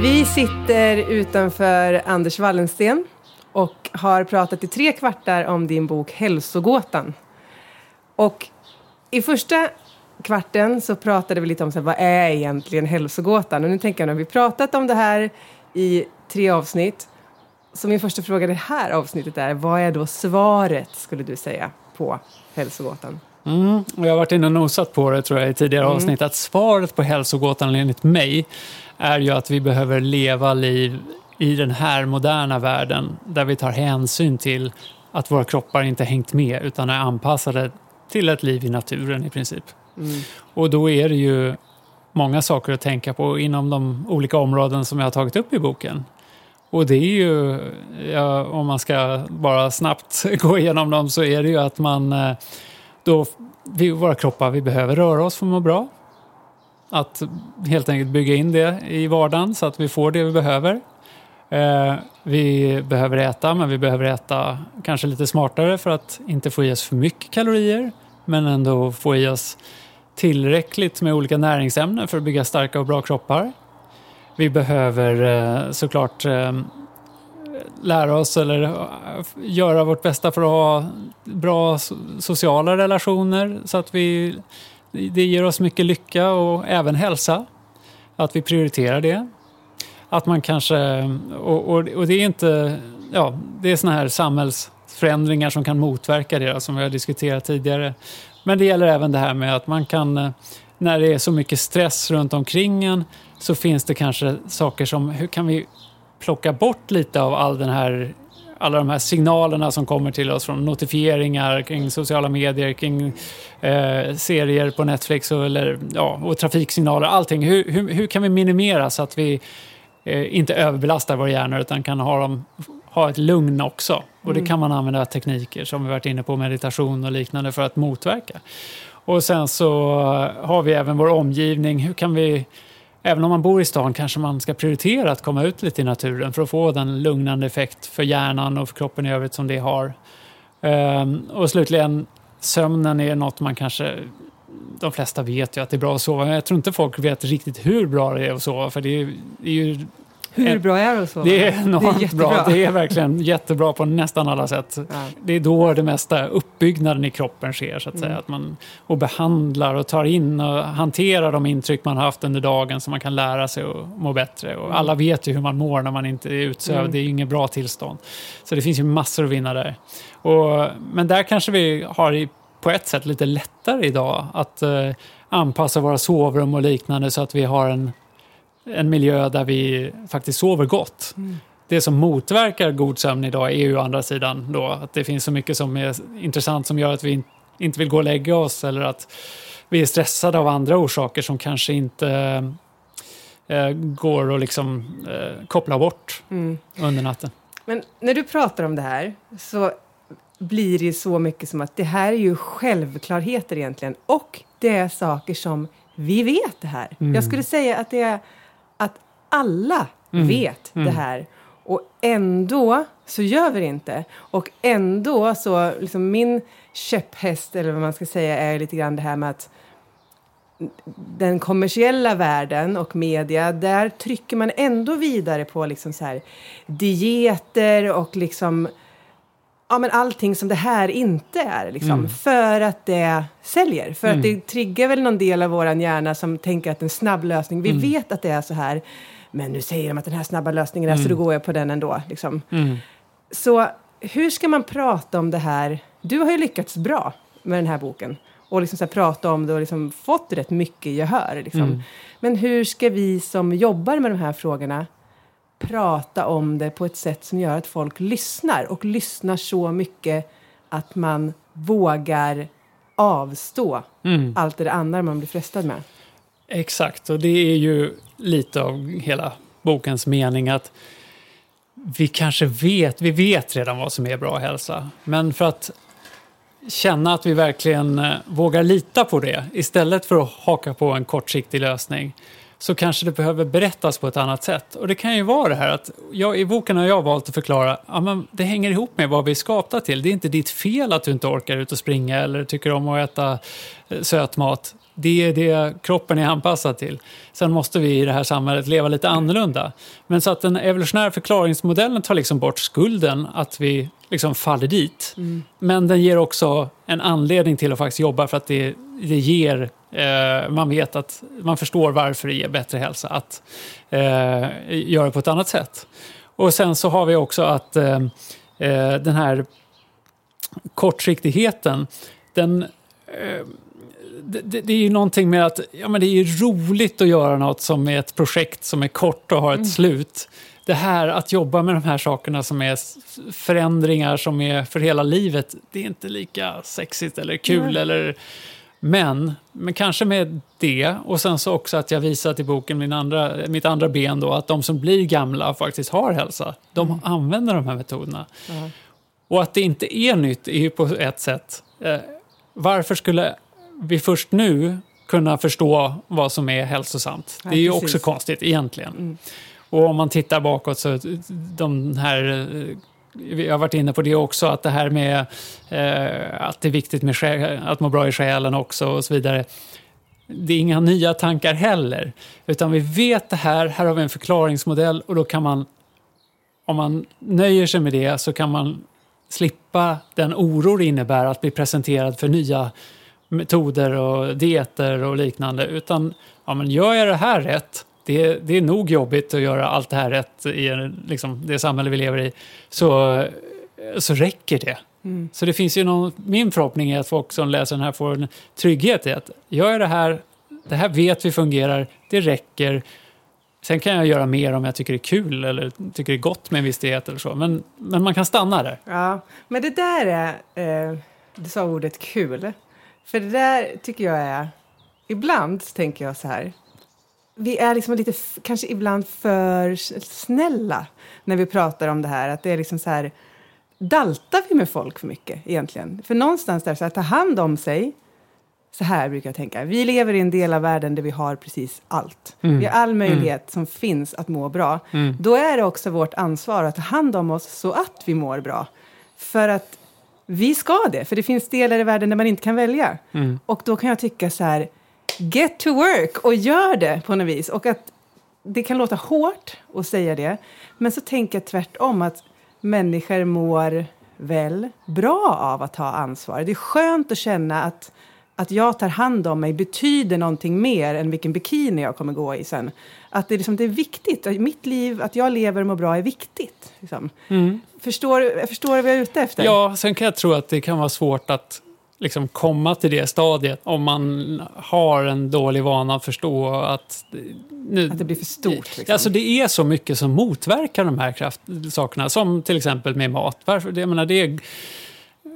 Vi sitter utanför Anders Wallensten och har pratat i tre kvartar om din bok Hälsogåtan. Och i första kvarten så pratade vi lite om så här, vad är egentligen hälsogåtan? Och nu tänker jag, nu har vi pratat om det här i tre avsnitt. Så min första fråga i det här avsnittet är, vad är då svaret, skulle du säga, på hälsogåtan? Mm, och jag har varit inne och nosat på det tror jag i tidigare mm. avsnitt, att svaret på hälsogåtan enligt mig är ju att vi behöver leva liv i den här moderna världen där vi tar hänsyn till att våra kroppar inte hängt med utan är anpassade till ett liv i naturen i princip. Mm. Och då är det ju många saker att tänka på inom de olika områden som jag har tagit upp i boken. Och det är ju, ja, om man ska bara snabbt gå igenom dem, så är det ju att man eh, då, vi, våra kroppar, vi behöver röra oss för att må bra. Att helt enkelt bygga in det i vardagen så att vi får det vi behöver. Eh, vi behöver äta, men vi behöver äta kanske lite smartare för att inte få i oss för mycket kalorier, men ändå få i oss tillräckligt med olika näringsämnen för att bygga starka och bra kroppar. Vi behöver eh, såklart eh, lära oss eller eh, göra vårt bästa för att ha bra sociala relationer så att vi, det ger oss mycket lycka och även hälsa. Att vi prioriterar det. Att man kanske, och, och, och det är inte, ja, det är såna här samhällsförändringar som kan motverka det som vi har diskuterat tidigare. Men det gäller även det här med att man kan, eh, när det är så mycket stress runt omkring en, så finns det kanske saker som, hur kan vi plocka bort lite av all den här alla de här signalerna som kommer till oss från notifieringar kring sociala medier, kring eh, serier på Netflix och, eller, ja, och trafiksignaler, allting. Hur, hur, hur, kan vi minimera så att vi eh, inte överbelastar våra hjärnor utan kan ha, dem, ha ett lugn också? Och det mm. kan man använda tekniker som vi varit inne på, meditation och liknande för att motverka. Och sen så har vi även vår omgivning. Hur kan vi även om man bor i stan kanske man ska prioritera att komma ut lite i naturen för att få den lugnande effekt för hjärnan och för kroppen i övrigt som det har. Ehm, och slutligen, sömnen är något man kanske de flesta vet ju att det är bra att sova, men jag tror inte folk vet riktigt hur bra det är att sova. För det är, det är ju hur bra är sova? Det är enormt det är bra. Det är verkligen jättebra på nästan alla sätt. Ja. Det är då det mesta uppbyggnaden i kroppen sker. Så att säga. Mm. Att man och behandlar och tar in och hanterar de intryck man har haft under dagen så man kan lära sig att må bättre. Och mm. alla vet ju hur man mår när man inte är utsövd. Mm. Det är ju inget bra tillstånd. Så det finns ju massor att vinna där. Och, men där kanske vi har på ett sätt lite lättare idag att eh, anpassa våra sovrum och liknande så att vi har en en miljö där vi faktiskt sover gott. Mm. Det som motverkar god sömn idag är ju å andra sidan då att det finns så mycket som är intressant som gör att vi inte vill gå och lägga oss eller att vi är stressade av andra orsaker som kanske inte eh, går att liksom, eh, koppla bort mm. under natten. Men när du pratar om det här så blir det så mycket som att det här är ju självklarheter egentligen och det är saker som vi vet det här. Mm. Jag skulle säga att det är alla mm. vet mm. det här. Och ändå så gör vi det inte. Och ändå så, liksom min käpphäst, eller vad man ska säga, är lite grann det här med att den kommersiella världen och media, där trycker man ändå vidare på liksom så här dieter och liksom ja, men allting som det här inte är. Liksom, mm. För att det säljer. För mm. att det triggar väl någon del av vår hjärna som tänker att en snabb lösning, vi mm. vet att det är så här, men nu säger de att den här snabba lösningen är så mm. då går jag på den ändå. Liksom. Mm. Så hur ska man prata om det här? Du har ju lyckats bra med den här boken och liksom så prata om det och liksom fått rätt mycket gehör. Liksom. Mm. Men hur ska vi som jobbar med de här frågorna prata om det på ett sätt som gör att folk lyssnar och lyssnar så mycket att man vågar avstå mm. allt det andra man blir frestad med. Exakt, och det är ju lite av hela bokens mening att vi kanske vet, vi vet redan vad som är bra hälsa, men för att känna att vi verkligen eh, vågar lita på det istället för att haka på en kortsiktig lösning så kanske det behöver berättas på ett annat sätt. Och det kan ju vara det här att jag, i boken har jag valt att förklara att ja, det hänger ihop med vad vi är skapta till. Det är inte ditt fel att du inte orkar ut och springa eller tycker om att äta eh, sötmat det är det kroppen är anpassad till. Sen måste vi i det här samhället leva lite annorlunda. Men så att den evolutionära förklaringsmodellen tar liksom bort skulden att vi liksom faller dit. Mm. Men den ger också en anledning till att faktiskt jobba för att det, det ger, eh, man vet att man förstår varför det ger bättre hälsa att eh, göra på ett annat sätt. Och sen så har vi också att eh, eh den här kortsiktigheten, den eh, det, det, är ju någonting med att ja, men det är roligt att göra något som är ett projekt som är kort och har ett mm. slut. Det här att jobba med de här sakerna som är förändringar som är för hela livet, det är inte lika sexigt eller kul. Mm. Eller, men, men kanske med det och sen så också att jag visat i boken min andra, mitt andra ben då, att de som blir gamla faktiskt har hälsa. De mm. använder de här metoderna. Och att det inte är nytt är ju på ett sätt. Eh, varför skulle vi först nu kunna förstå vad som är hälsosamt. Ja, det är ju precis. också konstigt egentligen. Mm. Och om man tittar bakåt så de här vi har varit inne på det också, att det här med eh, att det är viktigt med själ, att må bra i själen också och så vidare. Det är inga nya tankar heller, utan vi vet det här, här har vi en förklaringsmodell och då kan man, om man nöjer sig med det så kan man slippa den oro det innebär att bli presenterad för nya metoder och dieter och liknande. Utan ja, men gör jag det här rätt, det, det är nog jobbigt att göra allt det här rätt i liksom, det samhälle vi lever i, så, så räcker det. Mm. Så det finns ju någon, min förhoppning är att folk som läser den här får en trygghet i att gör jag det här, det här vet vi fungerar, det räcker. Sen kan jag göra mer om jag tycker det är kul eller tycker det är gott med en viss diet eller så. Men, men man kan stanna där. Ja, men det där är, eh, du sa ordet kul. För det där tycker jag är... Ibland tänker jag så här. Vi är liksom lite, kanske ibland för snälla när vi pratar om det här. Att det är liksom så här... Daltar vi med folk för mycket egentligen? För någonstans där, så att ta hand om sig. Så här brukar jag tänka. Vi lever i en del av världen där vi har precis allt. Mm. Vi har all möjlighet mm. som finns att må bra. Mm. Då är det också vårt ansvar att ta hand om oss så att vi mår bra. För att vi ska det, för det finns delar i världen där man inte kan välja. Mm. Och då kan jag tycka så här, get to work och gör det på något vis. Och att det kan låta hårt att säga det, men så tänker jag tvärtom att människor mår väl bra av att ta ansvar. Det är skönt att känna att att jag tar hand om mig betyder någonting mer än vilken bikini jag kommer gå i sen. Att det, liksom, det är viktigt. Mitt liv, att jag lever och mår bra är viktigt. Liksom. Mm. Förstår, förstår du vad jag är ute efter? Ja, sen kan jag tro att det kan vara svårt att liksom komma till det stadiet om man har en dålig vana att förstå att... Nu, att det blir för stort? Liksom. Alltså det är så mycket som motverkar de här kraft, sakerna, som till exempel med mat. Varför, jag menar, det är,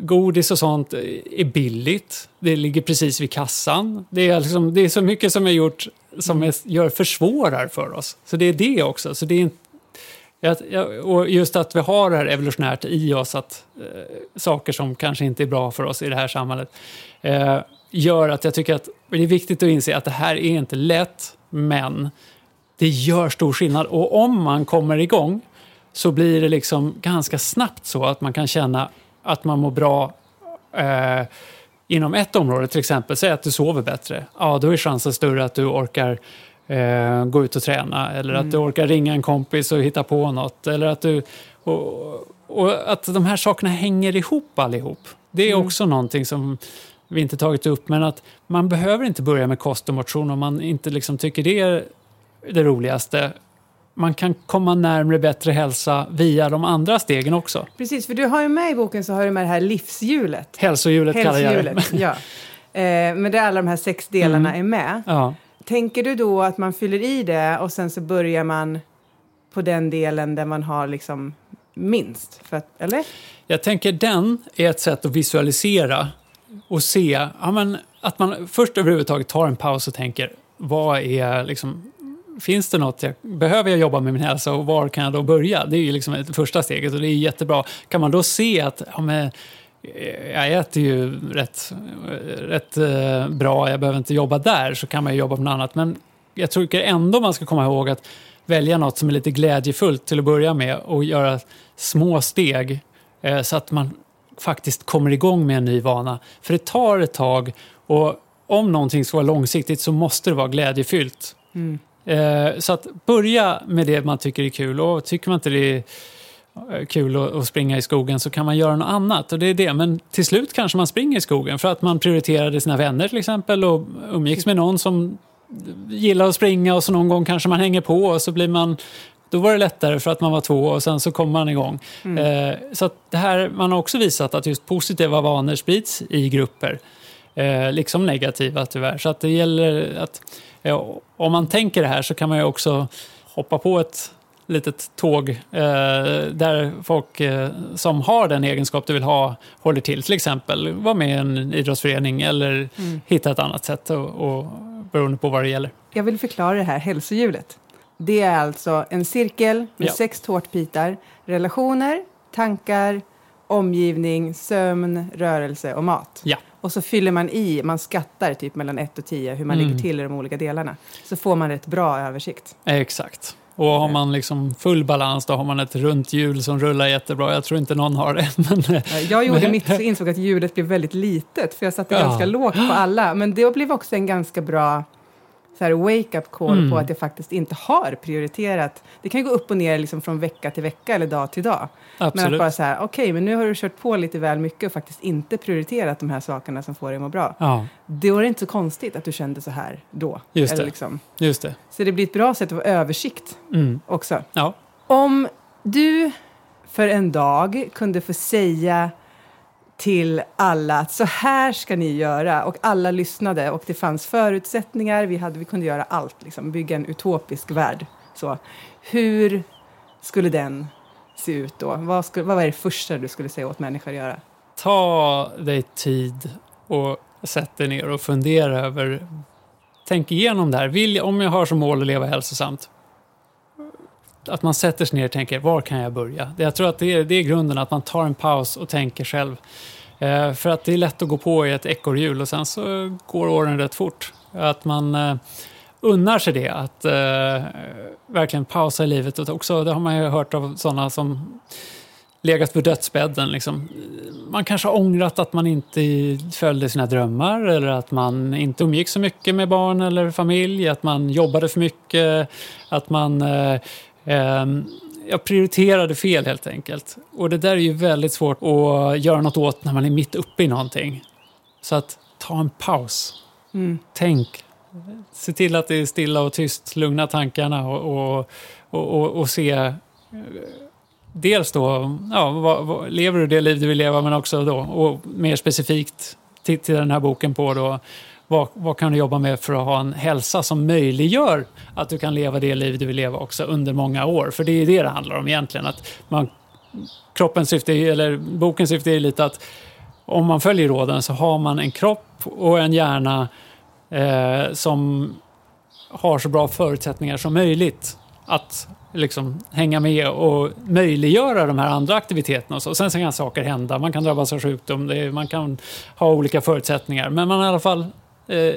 godis och sånt är billigt. Det ligger precis vid kassan. Det är, liksom, det är så mycket som är gjort som är, gör försvårar för oss. Så det är det också. Så det är och just att vi har det här evolutionärt i oss, att eh, saker som kanske inte är bra för oss i det här samhället, eh, gör att jag tycker att det är viktigt att inse att det här är inte lätt, men det gör stor skillnad. Och om man kommer igång så blir det liksom ganska snabbt så att man kan känna att man mår bra eh, inom ett område, till exempel, säg att du sover bättre, ja då är chansen större att du orkar eh, gå ut och träna eller mm. att du mm. orkar ringa en kompis och hitta på något. Eller att, du, och, och att de här sakerna hänger ihop allihop. Det är mm. också någonting som vi inte tagit upp, men att man behöver inte börja med kost och motion om man inte liksom tycker det är det roligaste man kan komma närmre bättre hälsa via de andra stegen också. Precis, för du har ju med i boken så har du med det här livshjulet. Hälsohjulet, Hälsohjulet kallar jag det. ja. Eh, men där alla de här sex delarna mm. är med. Ja. Tänker du då att man fyller i det och sen så börjar man på den delen där man har liksom minst? För att, eller? Jag tänker den är ett sätt att visualisera och se ja, men, att man först överhuvudtaget tar en paus och tänker vad är liksom, finns det något, jag, behöver jag jobba med min hälsa och var kan jag då börja? Det är ju liksom det första steget och det är jättebra. Kan man då se att ja, men, eh, jag äter ju rätt, eh, rätt eh, bra, jag behöver inte jobba där, så kan man ju jobba med något annat. Men jag tycker ändå man ska komma ihåg att välja något som är lite glädjefullt till att börja med och göra små steg så att man faktiskt kommer igång med en ny vana. För det tar ett tag och om någonting ska vara långsiktigt så måste det vara glädjefyllt. Mm. Eh, så att börja med det man tycker är kul och tycker man inte det är eh, kul att, springa i skogen så kan man göra något annat. Och det är det. Men till slut kanske man springer i skogen för att man prioriterade sina vänner till exempel och umgicks med någon som gillar att springa och så någon gång kanske man hänger på och så blir man då var det lättare för att man var två och sen så kommer man igång. Eh, så det här, man har också visat att just positiva vanor sprids i grupper. Liksom negativa tyvärr. Så att det gäller att om man tänker det här så kan man ju också hoppa på ett litet tåg eh, där folk eh, som har den egenskap du vill ha håller till. Till exempel vara med i en idrottsförening eller hitta ett annat sätt och, och, beroende på vad det gäller. Jag vill förklara det här hälsohjulet. Det är alltså en cirkel med Ja. sex tårtbitar. Relationer, tankar, omgivning, sömn, rörelse och mat. Ja. Och så fyller man i, man skattar typ mellan 1 och 10 hur man Mm. ligger till i de olika delarna. Så får man rätt bra översikt. Exakt. Och har man liksom full balans då har man ett runt hjul som rullar jättebra. Jag tror inte någon har det. Men, Eh, Jag gjorde mitt så insåg att hjulet blev väldigt litet för jag satte Ja. ganska lågt på alla. Men det blev också en ganska bra så här, wake-up call Mm. på att jag faktiskt inte har prioriterat. Det kan ju gå upp och ner liksom från vecka till vecka eller dag till dag. Men att absolut. bara så här, okej, men nu har du kört på lite väl mycket och faktiskt inte prioriterat de här sakerna som får dig att må bra. Ja, Då är det inte så konstigt att du kände så här då. Just Eller det. Liksom. just det. Så det blir ett bra sätt att få översikt Mm. också. Ja. Om du för en dag kunde få säga till alla att så här ska ni göra och alla lyssnade och det fanns förutsättningar, vi, hade, vi kunde göra allt, liksom, bygga en utopisk värld. Så, hur skulle den se ut då? Vad, skulle, vad var det första du skulle säga åt människor att göra? Ta dig tid och sätt dig ner och fundera över Tänk igenom det här. Vill, om jag har som mål att leva hälsosamt att man sätter sig ner och tänker, var kan jag börja? Jag tror att det är, det är grunden, att man tar en paus och tänker själv. Eh, för att det är lätt att gå på i ett ekorrhjul och sen så går åren rätt fort. Att man eh, unnar sig det, att eh, verkligen pausa i livet. Och också, det har man ju hört av sådana som legat på dödsbädden. Liksom. Man kanske har ångrat att man inte följde sina drömmar eller att man inte umgick så mycket med barn eller familj, att man jobbade för mycket, att man eh, jag prioriterade fel helt enkelt. Och det där är ju väldigt svårt att göra något åt när man är mitt uppe i någonting. Så att ta en paus. Mm. Tänk. Se till att det är stilla och tyst, lugna tankarna och, och, och, och, och se eh, dels då, ja, vad, vad, lever du det liv du vill leva, men också då, och mer specifikt till, till den här boken på då, vad, vad kan du jobba med för att ha en hälsa som möjliggör att du kan leva det liv du vill leva också under många år? För det är det det handlar om egentligen. Att man, kroppens syfte, är- eller bokens syfte är lite att om man följer råden så har man en kropp och en hjärna eh, som har så bra förutsättningar som möjligt att liksom hänga med och möjliggöra de här andra aktiviteterna. Och så. Sen så kan saker hända, man kan drabbas av sjukdom, det är, man kan ha olika förutsättningar. Men man har i alla fall eh,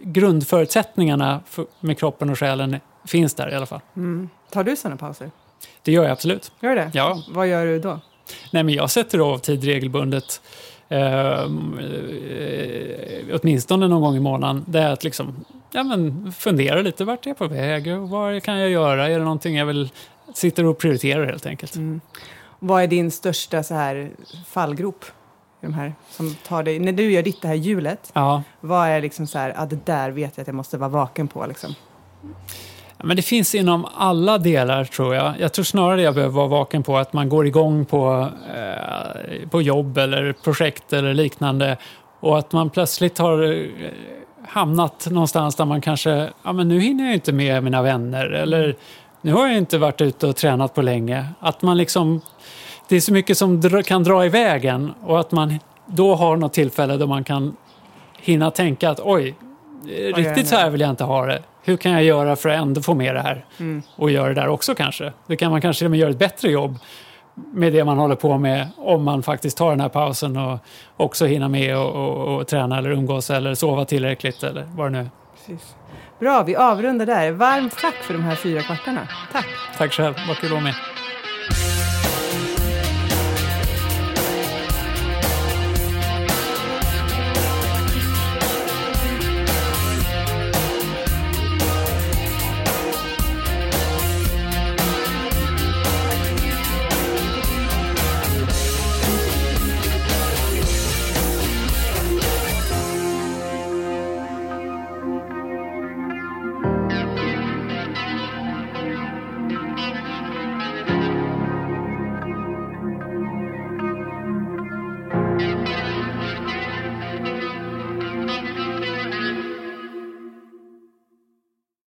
grundförutsättningarna för, med kroppen och själen finns där i alla fall. Mm. Tar du sådana pauser? Det gör jag absolut. Gör det? Ja. Vad gör du då? Nej, men jag sätter av tid regelbundet. Eh, eh, åtminstone någon gång i månaden. Det är att liksom, ja, men fundera lite. Vart är jag på väg? Vad kan jag göra? Är det någonting jag vill... Sitter och prioriterar helt enkelt. Mm. Vad är din största så här, fallgrop? De här, som tar dig, när du gör ditt det här hjulet, Ja. vad är liksom så här, ah, det där vet jag att jag måste vara vaken på liksom? Men det finns inom alla delar tror jag. Jag tror snarare jag behöver vara vaken på att man går igång på, eh, på jobb eller projekt eller liknande och att man plötsligt har eh, hamnat någonstans där man kanske, ja men nu hinner jag inte med mina vänner eller nu har jag inte varit ute och tränat på länge. Att man liksom, det är så mycket som kan dra iväg en och att man då har något tillfälle då man kan hinna tänka att oj, riktigt så här vill jag inte ha det. Hur kan jag göra för att ändå få med det här? Mm. Och göra det där också kanske. Då kan man kanske till och med göra ett bättre jobb med det man håller på med om man faktiskt tar den här pausen och också hinna med och, och, och träna eller umgås eller sova tillräckligt eller vad det nu är. Precis. Bra, vi avrundar där. Varmt tack för de här fyra kvartarna. Tack! Tack själv, vad kul att vara med.